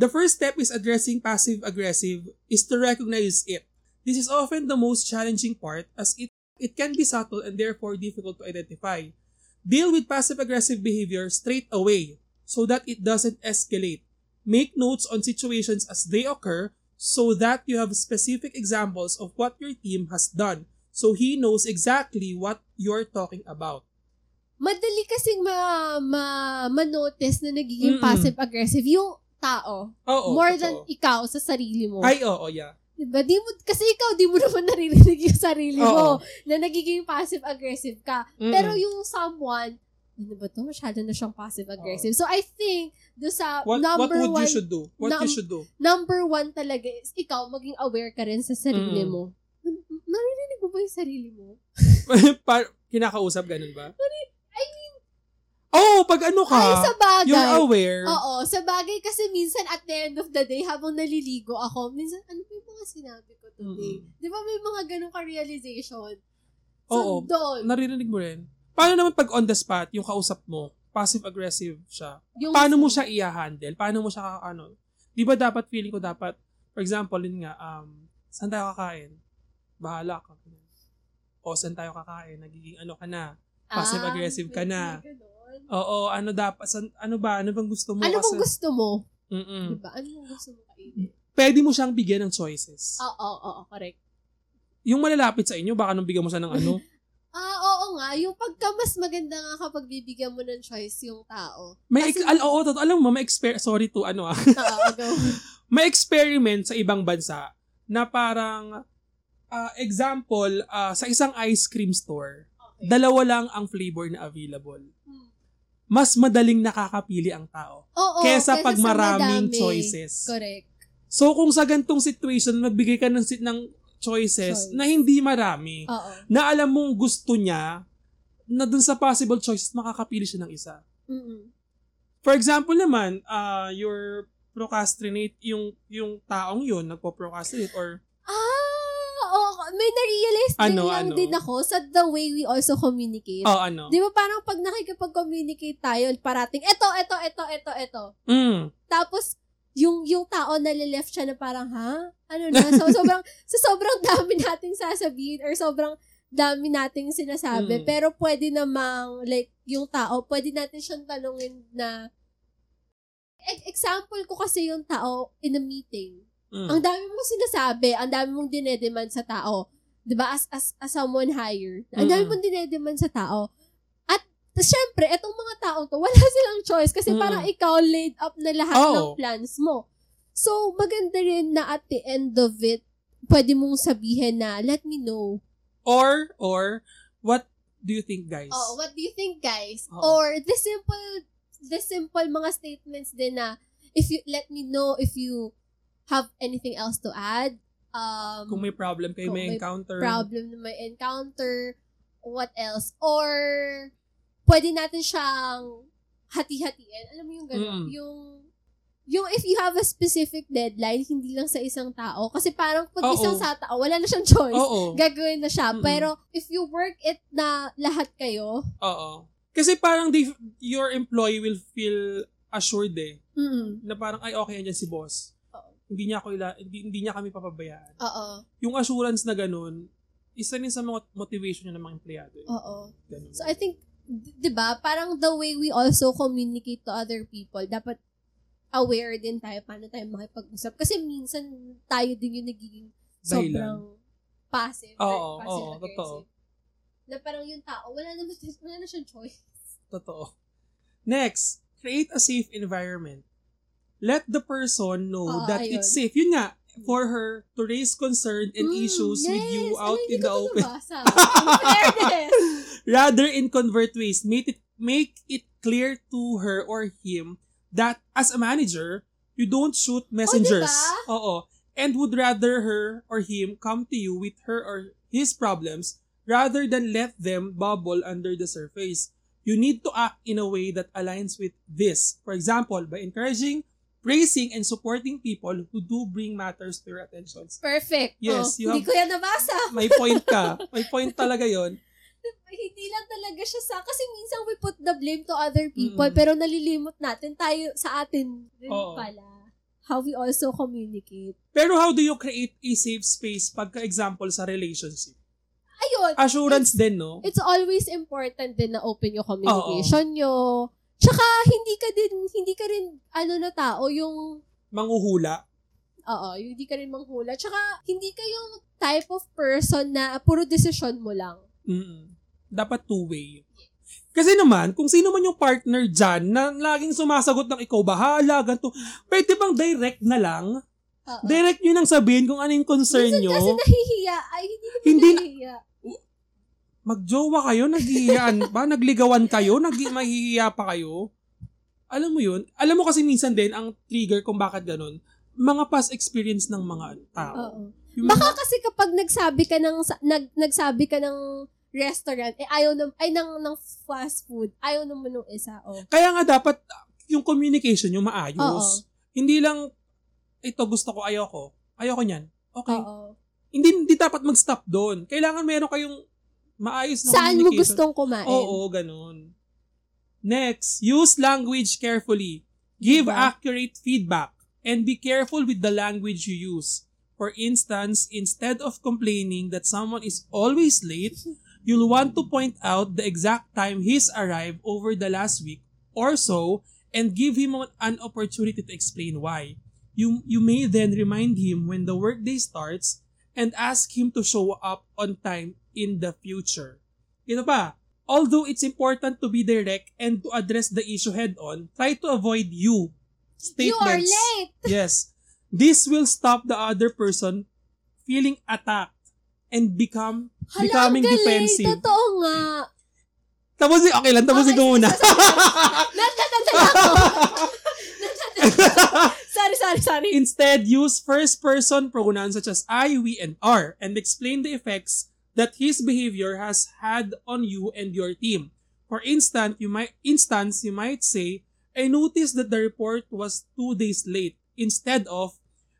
The first step is addressing passive-aggressive is to recognize it. This is often the most challenging part as it, it can be subtle and therefore difficult to identify. Deal with passive-aggressive behavior straight away so that it doesn't escalate. Make notes on situations as they occur so that you have specific examples of what your team has done so he knows exactly what you're talking about. Madali kasing ma, ma, ma-notice na nagiging Mm-mm. passive-aggressive yung tao. Oo, more totoo. than ikaw sa sarili mo. Ay, oo, yeah. Diba? Di mo, kasi ikaw, di mo naman naririnig yung sarili Oo. mo na nagiging passive-aggressive ka. Mm-mm. Pero yung someone, ano ba to? Masyado na siyang passive-aggressive. So, I think, do sa what, number what would one, you should do? What num- you should do? number one talaga is, ikaw, maging aware ka rin sa sarili Mm. mo. Naririnig mo ba yung sarili mo? Par- kinakausap, ganun ba? I mean, Oh, pag ano ka, ay, sa bagay. you're aware. Oo, sa bagay kasi minsan at the end of the day, habang naliligo ako, minsan, ano pa yung mga sinabi ko today? Di ba may mga ganun ka-realization? So, Oo. doon. Naririnig mo rin. Paano naman pag on the spot, yung kausap mo, passive-aggressive siya, Yung, paano mo siya i-handle? Paano mo siya, ano, di ba dapat, feeling ko dapat, for example, yun nga, um, saan tayo kakain? Bahala ka. O, saan tayo kakain? Nagiging ano ka na? passive-aggressive ka na. may ganun. Oo, ano dapat, san, ano ba, ano bang gusto mo? Ano Kasi- bang gusto mo? Mm-mm. Diba? Ano bang gusto mo kainin? Pwede mo siyang bigyan ng choices. Oo, oo, oo, correct. Yung malalapit sa inyo, baka nung bigyan mo siya ng ano, Ah, oo nga. Yung pagka mas maganda nga kapag bibigyan mo ng choice yung tao. may, Kasi- ex- al- oo, totoo, alam mo, may exper- sorry to, ano ah, may experiment sa ibang bansa na parang, ah, example, ah, sa isang ice cream store, Okay. dalawa lang ang flavor na available. Hmm. Mas madaling nakakapili ang tao. Oo, kesa pag sa maraming madami. choices. Correct. So kung sa gantong situation, magbigay ka ng, ng choices Choice. na hindi marami, Oo. na alam mong gusto niya, na dun sa possible choices, makakapili siya ng isa. Mm-mm. For example naman, uh, your procrastinate, yung, yung taong yun, nagpo-procrastinate or, Ah, oo. May na-realize din Ano, lang ano? din ako sa the way we also communicate. oh ano, Di ba parang pag nakikipag-communicate tayo, parating, eto, eto, eto, eto, eto. mm, Tapos, yung yung tao na left siya na parang, ha? Ano na? So, sobrang, sa sobrang dami nating sasabihin or sobrang dami nating sinasabi. Mm. Pero pwede namang, like, yung tao, pwede natin siyang tanungin na, E- example ko kasi yung tao in a meeting. mm, Ang dami mong sinasabi, ang dami mong dinedemand sa tao. 'Di ba As, as, as someone higher. Ang dami Mm-mm. mong dinedemand sa tao. At, syempre, etong mga tao to, wala silang choice kasi Mm. parang ikaw laid up na lahat Oo. ng plans mo. So, maganda rin na at the end of it, pwede mong sabihin na, let me know. or, or, what do you think guys? Oh, what do you think, guys? Oo. Or the simple, the simple mga statements din na, if you, let me know if you have anything else to add. Um, Kung may problem kayo kung may may encounter. problem na may encounter, what else? Or, pwede natin siyang hati-hatiin. Alam mo yung gano'n? Mm. Yung, yung if you have a specific deadline, hindi lang sa isang tao. Kasi parang pag Oo. isang sa tao, wala na siyang choice. Oo. Gagawin na siya. Mm-mm. Pero, if you work it na lahat kayo, Oo. Kasi parang they, your employee will feel assured eh. Mm-mm. Na parang, ay, okay, andyan si boss. Oo. Hindi niya ako ila, hindi, hindi niya kami papabayaan. Oo. Yung assurance na ganun, isa rin sa mga motivation niya ng mga empleyado. Eh. Oo. Ganun. So I think, 'di ba, parang the way we also communicate to other people, dapat aware din tayo paano tayo makipag-usap. Kasi minsan tayo din yung nagiging sobrang passive. Oo, or passive oo, aggressive. totoo. Na parang yung tao, wala naman, wala na siyang choice. Totoo. Next, create a safe environment. Let the person know Oo, that ayun. it's safe. Yun nga, for her to raise concern and Mm, issues with you yes. out Alam, in the open. fairness. Rather in convert ways. Make it, make it clear to her or him that as a manager, you don't shoot messengers. diba? Oo. And would rather her or him come to you with her or his problems rather than let them bubble under the surface. You need to act in a way that aligns with this. For example, by encouraging, praising, and supporting people who do bring matters to your attentions. Perfect. Yes, Oh, you hindi have- ko yan nabasa. May point ka. May point talaga yon. Hindi lang talaga siya sa, kasi minsan we put the blame to other people, Mm-mm. pero nalilimot natin tayo sa atin rin Oo. pala. How we also communicate. Pero how do you create a safe space pagka example sa relationship? Ayun, Assurance din, no? it's always important din na open yung communication nyo. Tsaka, hindi ka din, hindi ka rin, ano na tao, yung, Manguhula. oo, yung hindi ka rin manghula. Tsaka, hindi ka yung type of person na puro decision mo lang. Mm-mm. Dapat two-way. Kasi naman, kung sino man yung partner dyan na laging sumasagot ng ikaw bahala, ganito, pwede bang direct na lang? Oo. Direct nyo nang sabihin kung ano yung concern Minsan nyo. kasi nahihiya. Ay, hindi naman Hindi na- nahihiya. Magjowa kayo, naghihiyaan ba? Nagligawan kayo? Nag mahihiya pa kayo? Alam mo yun? Alam mo kasi minsan din, ang trigger kung bakit ganun, mga past experience ng mga tao. Oo. Baka kasi kapag nagsabi ka ng nag nagsabi ka ng restaurant eh ayaw ng ay ng ng fast food ayaw naman ng isa oh Kaya nga dapat yung communication yung maayos. Oo. Hindi lang ito gusto ko ayoko. Ayoko niyan. Okay. oo Hindi hindi dapat mag-stop doon. Kailangan meron kayong maayos na saan mo communication. gustong kumain Oo, ganun. Next, use language carefully. Give Diba? accurate feedback and be careful with the language you use. For instance, instead of complaining that someone is always late, you'll want to point out the exact time he's arrived over the last week or so and give him an opportunity to explain why. You, you may then remind him when the workday starts and ask him to show up on time in the future. Ito pa, although it's important to be direct and to address the issue head on, try to avoid you you are statements. late Yes. This will stop the other person feeling attacked and become Hala, becoming galing. defensive. totoo nga Tapos okay lang, tapusin Okay, ko muna. Ako. Sorry, sorry, sorry. Instead, use first-person pronouns such as I, we, and are and explain the effects that his behavior has had on you and your team. For instance, you might instance you might say, I noticed that the report was two days late instead of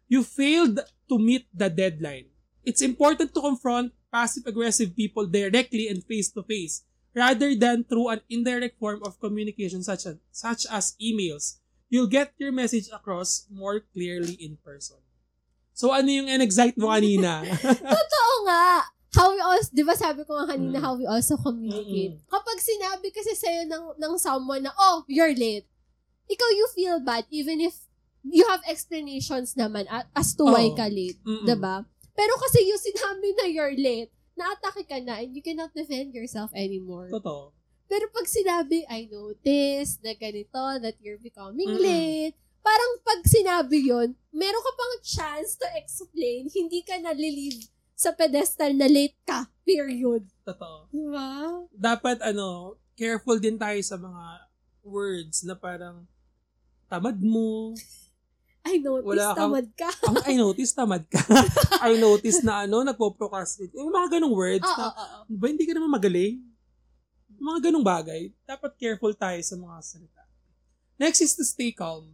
you failed to meet the deadline. It's important to confront passive-aggressive people directly and face-to-face rather than through an indirect form of communication such as, such as emails. You'll get your message across more clearly in person. So ano yung in-excite mo kanina? Totoo nga. How we also, di ba sabi ko nga kanina, Mm. how we also communicate. Kapag sinabi kasi sa'yo ng, ng someone na, oh, you're late, ikaw you feel bad even if you have explanations naman as to why Oo. ka late. Mm-mm. di ba? Pero kasi yung sinabi na you're late, naatake ka na and you cannot defend yourself anymore. Totoo. Pero pag sinabi, I noticed na ganito, that you're becoming Mm-mm. late, parang pag sinabi yon meron ka pang chance to explain, hindi ka nalilive sa pedestal na late ka, period. Totoo. Diba? Dapat ano, careful din tayo sa mga words na parang tamad mo. I noticed, Wala kang- tamad ka. Ang I notice tamad ka. I notice na ano, nagpo-procrastinate. Yung mga ganong words Oo, na, oo, oo. ba hindi ka naman magaling? Mga ganong bagay. Dapat careful tayo sa mga salita. Next is to stay calm.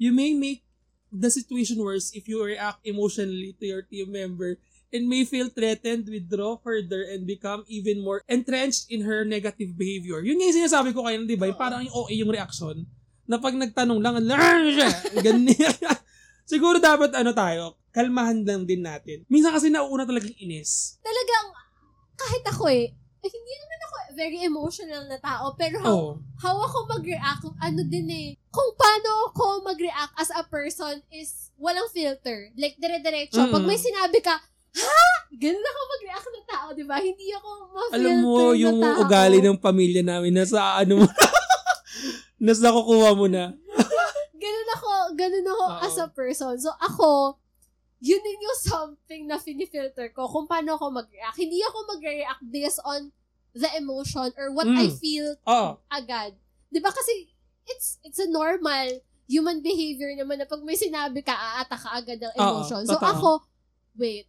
You may make the situation worse if you react emotionally to your team member and may feel threatened, withdraw further, and become even more entrenched in her negative behavior. Yun nga yung sinasabi ko kayo, di ba? Parang yung OA yung reaction. Na pag nagtanong lang, ganyan. Siguro dapat ano tayo, kalmahan lang din natin. Minsan kasi nauuna talagang inis. Talagang, kahit ako eh, eh, hindi naman ako very emotional na tao, pero how, Oo. how ako mag-react, ano din eh, kung paano ako mag-react as a person is walang filter. Like, dire-diretso. Mm-mm. Pag may sinabi ka, ha? Ganun ako mag-react na tao, di ba? Hindi ako ma-filter Alam mo, yung na tao. ugali ng pamilya namin, nasa ano mo nasa kukuha mo na. Ganun ako, ganun ako Oo. as a person. So, ako, yun din yung something na finifilter ko kung paano ako mag-react. Hindi ako mag-react based on the emotion or what Mm. I feel Oo. agad. 'Di ba kasi it's it's a normal human behavior naman na pag may sinabi ka, aata ka agad ng emotion. so totoo. ako, wait,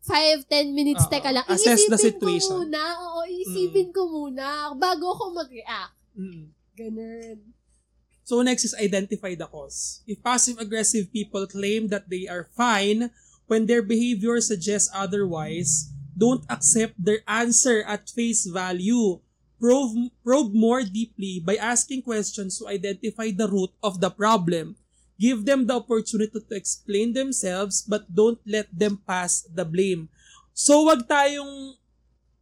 5, 10 minutes, Oo. teka lang. Assess the Iisipin situation. ko muna. Oo, iisipin ko muna bago ako mag-react. Mm. Ganun. So next is identify the cause. If passive-aggressive people claim that they are fine when their behavior suggests otherwise, don't accept their answer at face value. Probe, probe more deeply by asking questions to identify the root of the problem. Give them the opportunity to explain themselves but don't let them pass the blame. So wag tayong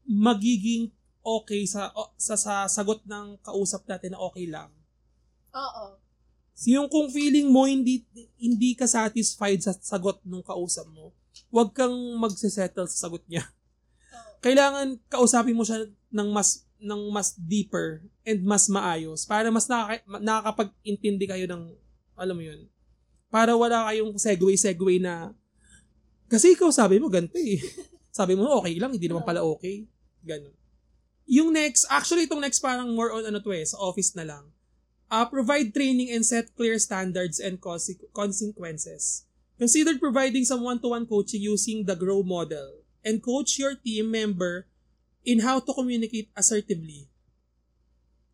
magiging okay sa o- sa, sa sagot ng kausap natin na okay lang. Oo. Yung kung feeling mo hindi hindi ka satisfied sa sagot ng kausap mo, huwag kang magse-settle sa sagot niya. Kailangan kausapin mo siya ng mas ng mas deeper and mas maayos para mas nakaka- nakakapag-intindi kayo ng alam mo yun. Para wala kayong segue-segue na kasi ikaw sabi mo ganito eh. sabi mo okay lang, hindi naman pala okay. Ganun. Yung next, actually itong next parang more on ano to eh, sa office na lang. Uh, provide training and set clear standards and conse- consequences. Consider providing some one-to-one coaching using the GROW model and coach your team member in how to communicate assertively.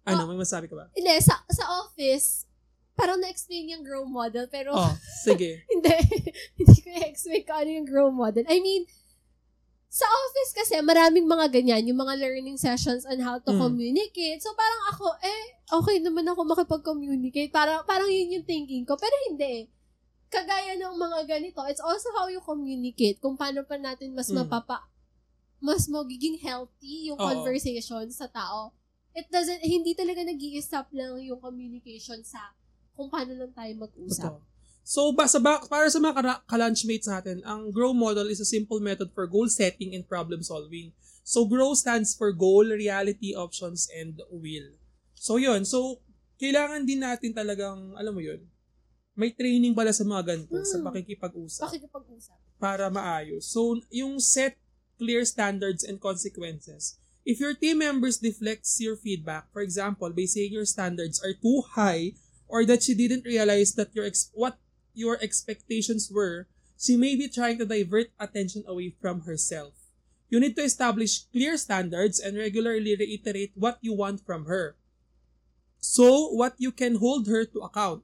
Ano, may masabi ka ba? Hindi, sa, sa office, parang na-explain yung grow model, pero Oh, sige. hindi, hindi ko i-explain kung ano yung grow model. I mean, sa office kasi, maraming mga ganyan, yung mga learning sessions on how to Mm. communicate. So, parang ako, eh, okay naman ako makipag-communicate. Parang, parang yun yung thinking ko. Pero hindi. Kagaya ng mga ganito, it's also how you communicate. Kung paano pa natin mas Mm. mapapa, mas magiging healthy yung Oo. conversation sa tao. It doesn't, hindi talaga nag stop lang yung communication sa kung paano lang tayo mag-usap. Totoo. So, ba, sa, ba, para sa mga ka-lunchmates natin, ang GROW model is a simple method for goal setting and problem solving. So, GROW stands for goal, reality, options, and will. So, yun. So, kailangan din natin talagang, alam mo yun, may training pala sa mga ganito, sa Hmm. pakikipag-usap Pakikipag-usap. para maayos. So, yung set clear standards and consequences. If your team members deflects your feedback, for example, by saying your standards are too high or that she didn't realize that your ex- what your expectations were, she may be trying to divert attention away from herself. You need to establish clear standards and regularly reiterate what you want from her. So, what you can hold her to account.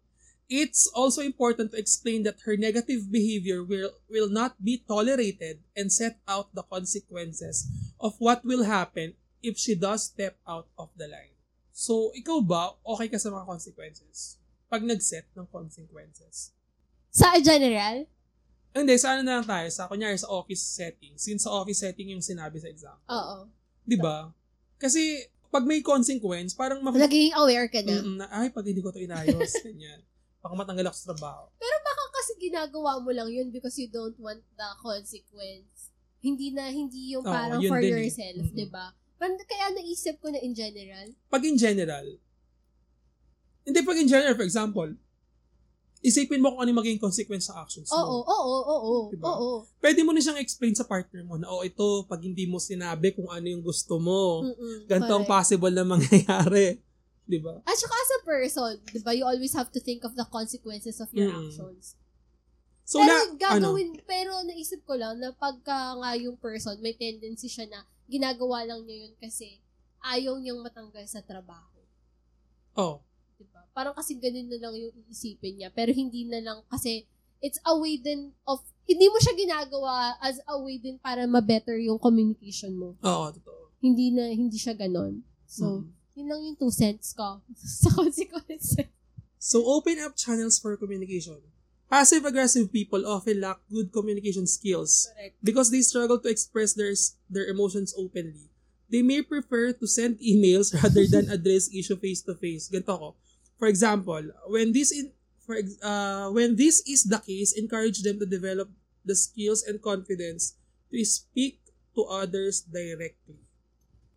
It's also important to explain that her negative behavior will, will not be tolerated and set out the consequences of what will happen if she does step out of the line. So, ikaw ba, okay ka sa mga consequences? Pag nag-set ng consequences. Sa general? Hindi, sa ano na lang tayo, sa kunyari sa office setting. Since sa office setting yung sinabi sa exam. Oo. Di ba? Kasi, pag may consequence, parang ma- Naging aware ka na. Mm, na, ay, pag hindi ko to inayos, ganyan. Baka matanggal ako sa trabaho. Pero baka kasi ginagawa mo lang yun because you don't want the consequence. Hindi na, hindi yung parang yun for din eh. yourself, Mm-mm. di ba? Kaya naisip ko na in general. Pag in general, hindi pag in general, for example, isipin mo kung ano yung magiging consequence sa actions mo. Oo, oo, oo, oo, Diba? oo. Pwede mo na siyang explain sa partner mo na, oh, ito, pag hindi mo sinabi kung ano yung gusto mo, Mm-mm, ganito ang possible na mangyayari. Di ba? At saka as a person, di ba, you always have to think of the consequences of your Mm. actions. So, pero na, ano, gagawin, pero naisip ko lang na pagka nga yung person, may tendency siya na ginagawa lang niya yun kasi ayaw niyang matanggal sa trabaho. oh, Diba? Parang kasi ganun na lang yung iisipin niya. Pero hindi na lang kasi it's a way din of, hindi mo siya ginagawa as a way din para ma-better yung communication mo. oo, totoo. Hindi na, hindi siya ganon. So, Mm. yun lang yung two cents ko sa consequences. So, open up channels for communication. Passive-aggressive people often lack good communication skills Correct. because they struggle to express their their emotions openly. They may prefer to send emails rather than address issue face to face. Ganito ko. For example, when this in for ex- uh, when this is the case, encourage them to develop the skills and confidence to speak to others directly.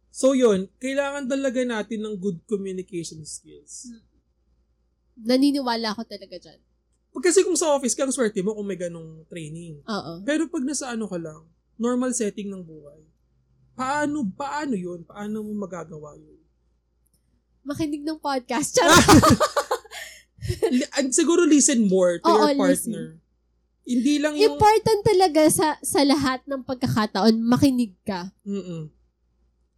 So yun, kailangan talaga natin ng good communication skills. Naniniwala ako talaga dyan. Kasi kung sa office ka, ang swerte mo kung may ganong training. Oo. Pero pag nasa ano ka lang, normal setting ng buhay, paano, paano yun? Paano mo magagawa yun? Makinig ng podcast. Charot. And siguro listen more to Oo, your partner. Hindi lang yung... Important talaga sa sa lahat ng pagkakataon, makinig ka. Mm-mm.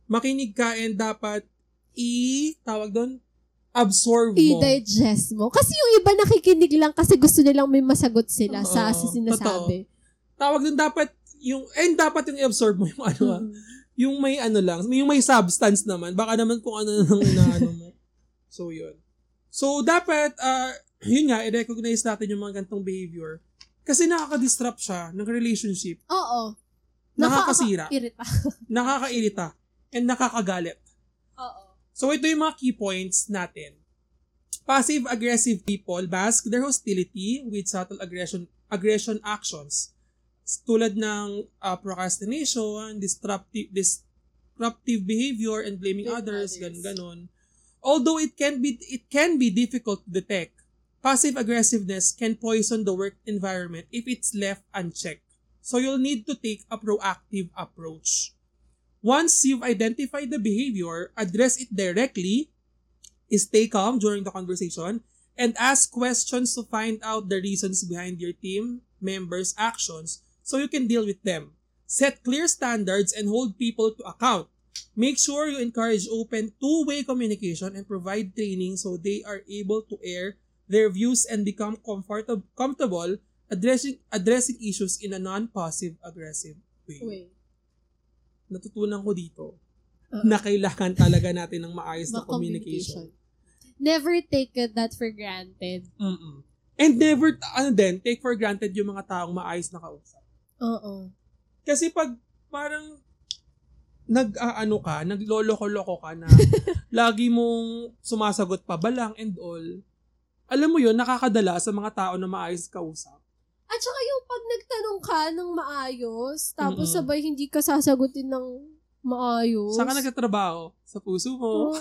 Makinig ka and dapat i... Tawag doon? Absorb mo. I-digest mo. Kasi yung iba nakikinig lang kasi gusto nilang may masagot sila sa Oo, sa sinasabi. Tawag doon dapat yung... And dapat yung i-absorb mo yung ano ah. Mm. Yung may ano lang. Yung may substance naman. Baka naman kung ano nang inaano mo. So, yun. So, dapat, uh, yun nga, i-recognize natin yung mga gantong behavior. Kasi nakaka-disrupt siya ng relationship. Oo. Nakakasira. Irita. Nakakairita. And nakakagalit. Oo. So, ito yung mga key points natin. Passive-aggressive people mask their hostility with subtle aggression aggression actions. Tulad ng uh, procrastination, disruptive, disruptive behavior, and blaming Blame others, others. ganun ganon Although it can be it can be difficult to detect, passive aggressiveness can poison the work environment if it's left unchecked. So you'll need to take a proactive approach. Once you've identified the behavior, address it directly, stay calm during the conversation, and ask questions to find out the reasons behind your team members' actions so you can deal with them. Set clear standards and hold people to account. Make sure you encourage open two-way communication and provide training so they are able to air their views and become comfortable comfortable addressing addressing issues in a non-passive aggressive way. Wait. Natutunan ko dito Oo. na kailangan talaga natin ng maayos na Mga communication. Never take that for granted. Mm-mm. And never, ano din, take for granted yung mga taong maayos na kausap. Oo. Kasi pag parang nag-aano ka, nagloloko-loko ka na lagi mong sumasagot pa balang and all, alam mo yun, nakakadala sa mga tao na maayos kausap. At saka yung pag nagtanong ka ng maayos, tapos Mm-mm. sabay hindi ka sasagutin ng maayos. Saan ka nagtatrabaho? Sa puso mo. Oo.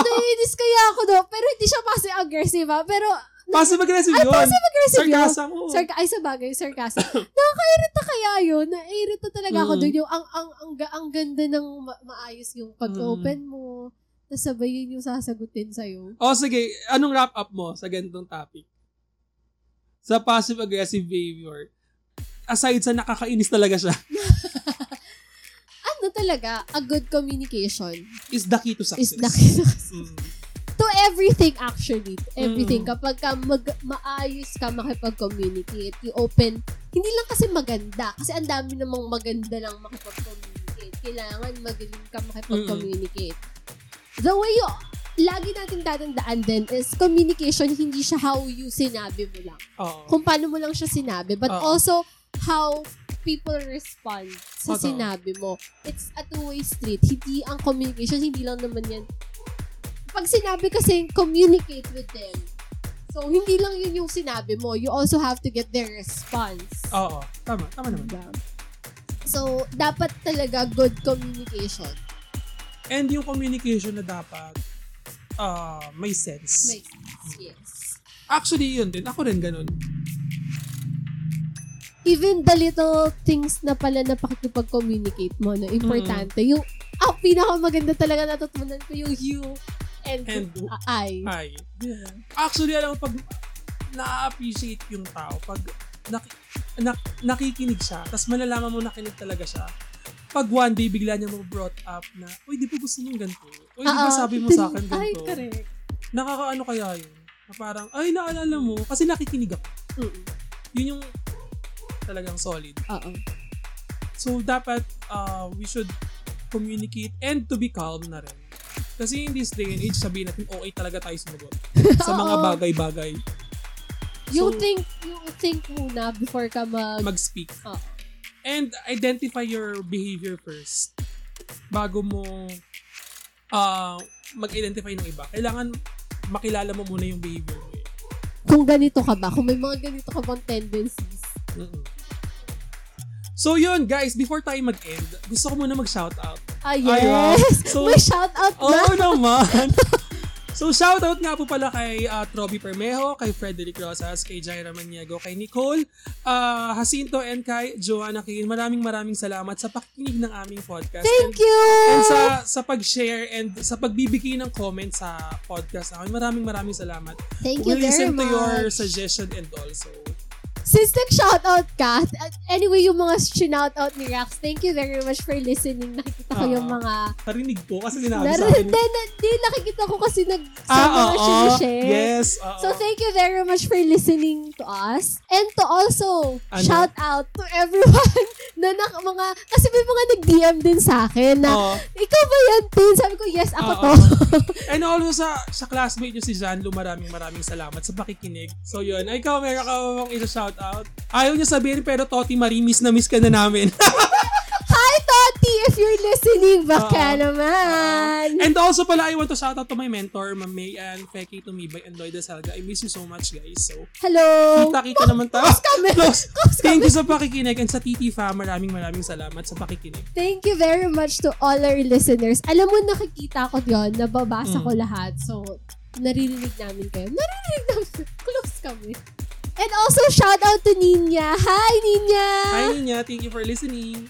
Naiinis kaya ako do. Pero hindi siya passive-aggressive ha. Pero, Passive-aggressive ay, yun. passive-aggressive yun. Sarcasm mo. Sarka, ay, sa bagay, sarcasm. Nakakairita kaya yun. Naiirita talaga ako Mm. doon. Yung ang, ang, ang, ang ganda ng ma- maayos yung pag-open mo. Tapos sabay yun yung sasagutin sa'yo. O sige, anong wrap up mo sa ganitong topic? Sa passive-aggressive behavior. Aside sa nakakainis talaga siya, Ano talaga, a good communication is the key to success. is the key to- Mm. To everything actually. Everything. Mm. Kapag ka mag, maayos ka makipag-communicate, you open, hindi lang kasi maganda. Kasi ang dami namang maganda lang makipag-communicate. Kailangan magaling ka makipag-communicate. The way you, lagi nating tatandaan din is communication, hindi siya how you sinabi mo lang. Oo. Kung paano mo lang siya sinabi, but Oo. also how people respond sa Totoo. sinabi mo. It's a two-way street. Hindi ang communication, hindi lang naman yan. Pag sinabi kasi, communicate with them. So, hindi lang yun yung sinabi mo. You also have to get their response. Oo. Tama. Tama naman. Diba? So, dapat talaga good communication. And yung communication na dapat ah may sense. Makes sense. Yes. Actually, yun din. Ako rin ganun. Even the little things na pala na pakikipag-communicate mo, no, importante. Yung, ah, pinakamaganda talaga natutunan ko yung you and, And ah, I. Ay. Actually, alam mo, pag na-appreciate yung tao, pag nak- nak- nakikinig siya, tapos malalaman mo nakinig talaga siya, pag one day bigla niya mo brought up na, uy, di ba gusto niyo ganito? Uy, di ba Ah, sabi mo sa akin Ay, ganito? correct. Nakakaano kaya yun? Na parang, ay, naalala mo, kasi nakikinig ako. Mm. Yun yung talagang solid. Oo. So, dapat uh, we should communicate and to be calm na rin. Kasi in this day and age, sabihin natin, okay talaga tayo sumagot. sa mga bagay-bagay. You So- think, you think muna before ka mag... Mag-speak. Oo. And identify your behavior first. Bago mo ah mag-identify ng iba. Kailangan makilala mo muna yung behavior mo. eh. kung ganito ka ba, kung may mga ganito ka bang tendencies. Mm-mm. So yun, guys, before tayo mag-end, gusto ko muna mag-shoutout. Ah, yes! So- may shout out na! Oo naman! So, shoutout nga po pala kay uh, Troby Permejo, kay Frederick Rosas, kay Jaira Maniego, kay Nicole, uh, Jacinto, and kay Joanna Kain. Maraming maraming salamat sa pakikinig ng aming podcast. Thank and, you! And sa, sa pag-share and sa pagbibigay ng comment sa podcast namin. Maraming maraming salamat. Thank you We'll very listen to your much. suggestion and also. Since nag-shoutout ka, anyway, yung mga shoutout ni Rax, thank you very much for listening. Nakikita ko Ah. yung mga... Narinig ko kasi sinabi sa akin. Hindi, na- di, nakikita ko kasi nag Ah, mga oo. sinishare. Yes. oo. So, thank you very much for listening to us. And to also Ano? shout out to everyone na nak mga, kasi may mga nag-DM din sa akin na, Oo. ikaw ba yan, Tin? Sabi ko, yes, ako Oo. to. And also sa sa classmate nyo si Janlo, maraming maraming salamat sa pakikinig. So yun, ikaw meron ka bang isa-shout out? Ayaw niya sabihin pero Toti Marie, miss na miss ka na namin. Hi, Toti! If you're listening, baka Oo. naman. And also pala, I want to shout out to my mentor, Ma'am May and Feki Tumibay and Lloyd Salga. I miss you so much guys. So, Hello! kita-kita naman tayo. Close kami. Close. Close Thank you sa pakikinig and sa TT fam, maraming maraming salamat sa pakikinig. Thank you very much to all our listeners. Alam mo, nakikita ko yon nababasa Mm. ko lahat. So, naririnig namin kayo. Naririnig namin. Close kami. And also, shout out to Ninya. Hi, Ninya! Hi Ninya, thank you for listening.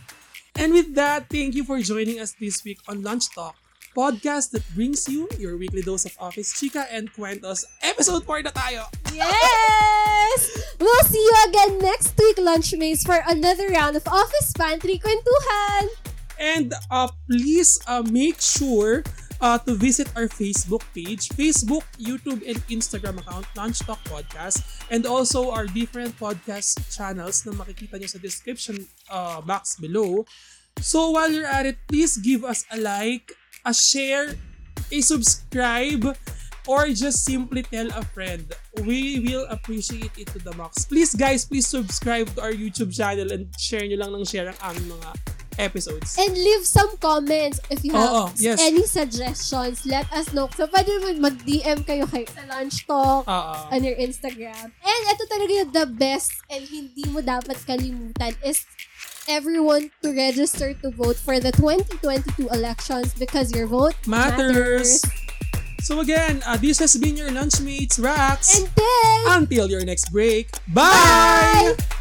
And with that, thank you for joining us this week on Lunch Talk, podcast that brings you your weekly dose of office Chica and kwentos. Episode 4 na tayo! Yes! We'll see you again next week, Lunchmates, for another round of Office Pantry Kwentuhan. And uh, please uh, make sure uh, to visit our Facebook page, Facebook, YouTube, and Instagram account, Lunch Talk Podcast, and also our different podcast channels na makikita nyo sa description uh, box below. So while you're at it, please give us a like, a share, a subscribe, or just simply tell a friend. We will appreciate it to the max. Please guys, please subscribe to our YouTube channel and share nyo lang ng share ang mga episodes. And leave some comments if you have Oo, yes. any suggestions. Let us know. So, pwede naman mag-DM kayo kay sa Lunch Talk Oo. on your Instagram. And ito talaga yung the best and hindi mo dapat kalimutan is everyone to register to vote for the 2022 elections because your vote matters. So again, uh, this has been your Lunchmates Rax. And then, Until your next break, bye! bye!